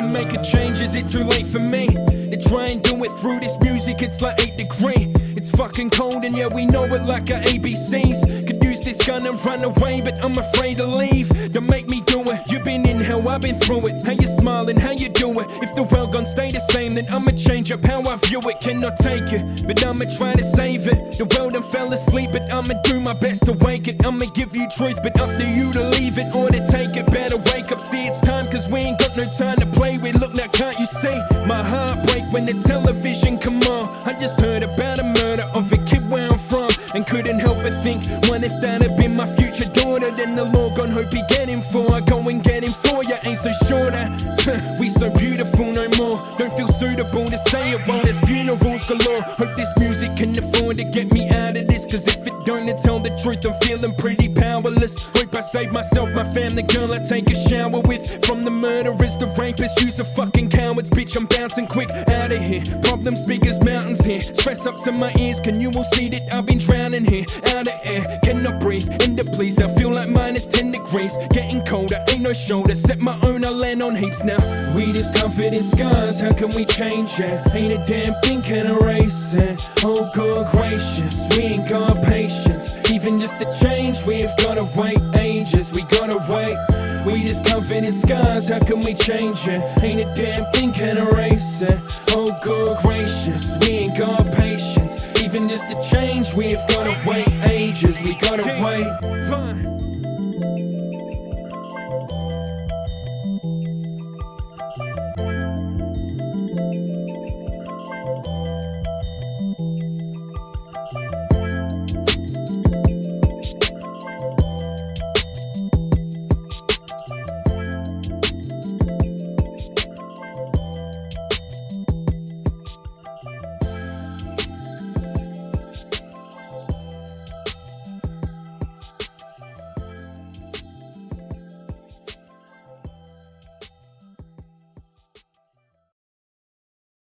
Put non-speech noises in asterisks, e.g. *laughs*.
make a change? Is it too late for me to try and do it through this music? It's like 8 degree. It's fucking cold and yeah, we know it like our ABCs. Could use this gun and run away, but I'm afraid to leave. Don't make me do it. You've been in hell, I've been through it. How you smiling, how you do it? If the world gon' stay the same, then I'ma change up how I view it. Cannot take it, but I'ma try to save it. The world done fell asleep, but I'ma do my best to wake it. I'ma give you truth, but up to you to leave it or to take it. Better wake up, see it's time, cause we ain't got no time My heart break when the television come on. I just heard about a murder of a kid where I'm from and couldn't help but think, what if that had been my future daughter? Then the law gon' hope he get him for. I go and get him for you, ain't so sure that *laughs* feel suitable to say it while there's funerals galore. Hope this music can afford to get me out of this, cause if it don't, tell the truth, I'm feeling pretty powerless. Hope I save myself, my family, girl I take a shower with. From the murderers, the rapists, use of fucking cowards, bitch, I'm bouncing quick out of here. Problems big as mountains here. Stress up to my ears, can you all see that I've been drowning here? Out of air, cannot breathe. In the please, I feel like minus 10 degrees. Getting ain't no shoulder. Set my own, I land on heaps now. We discomfort in scars, how can we change it? Ain't a damn thing can erase it. Oh, good gracious, we ain't got patience. Even just to change, we've gotta wait ages. We gotta wait. We discomfort in scars, how can we change it? Ain't a damn thing can erase it. Oh, good gracious, we ain't got patience. Even just to change, we've gotta wait ages. We gotta wait. Fine.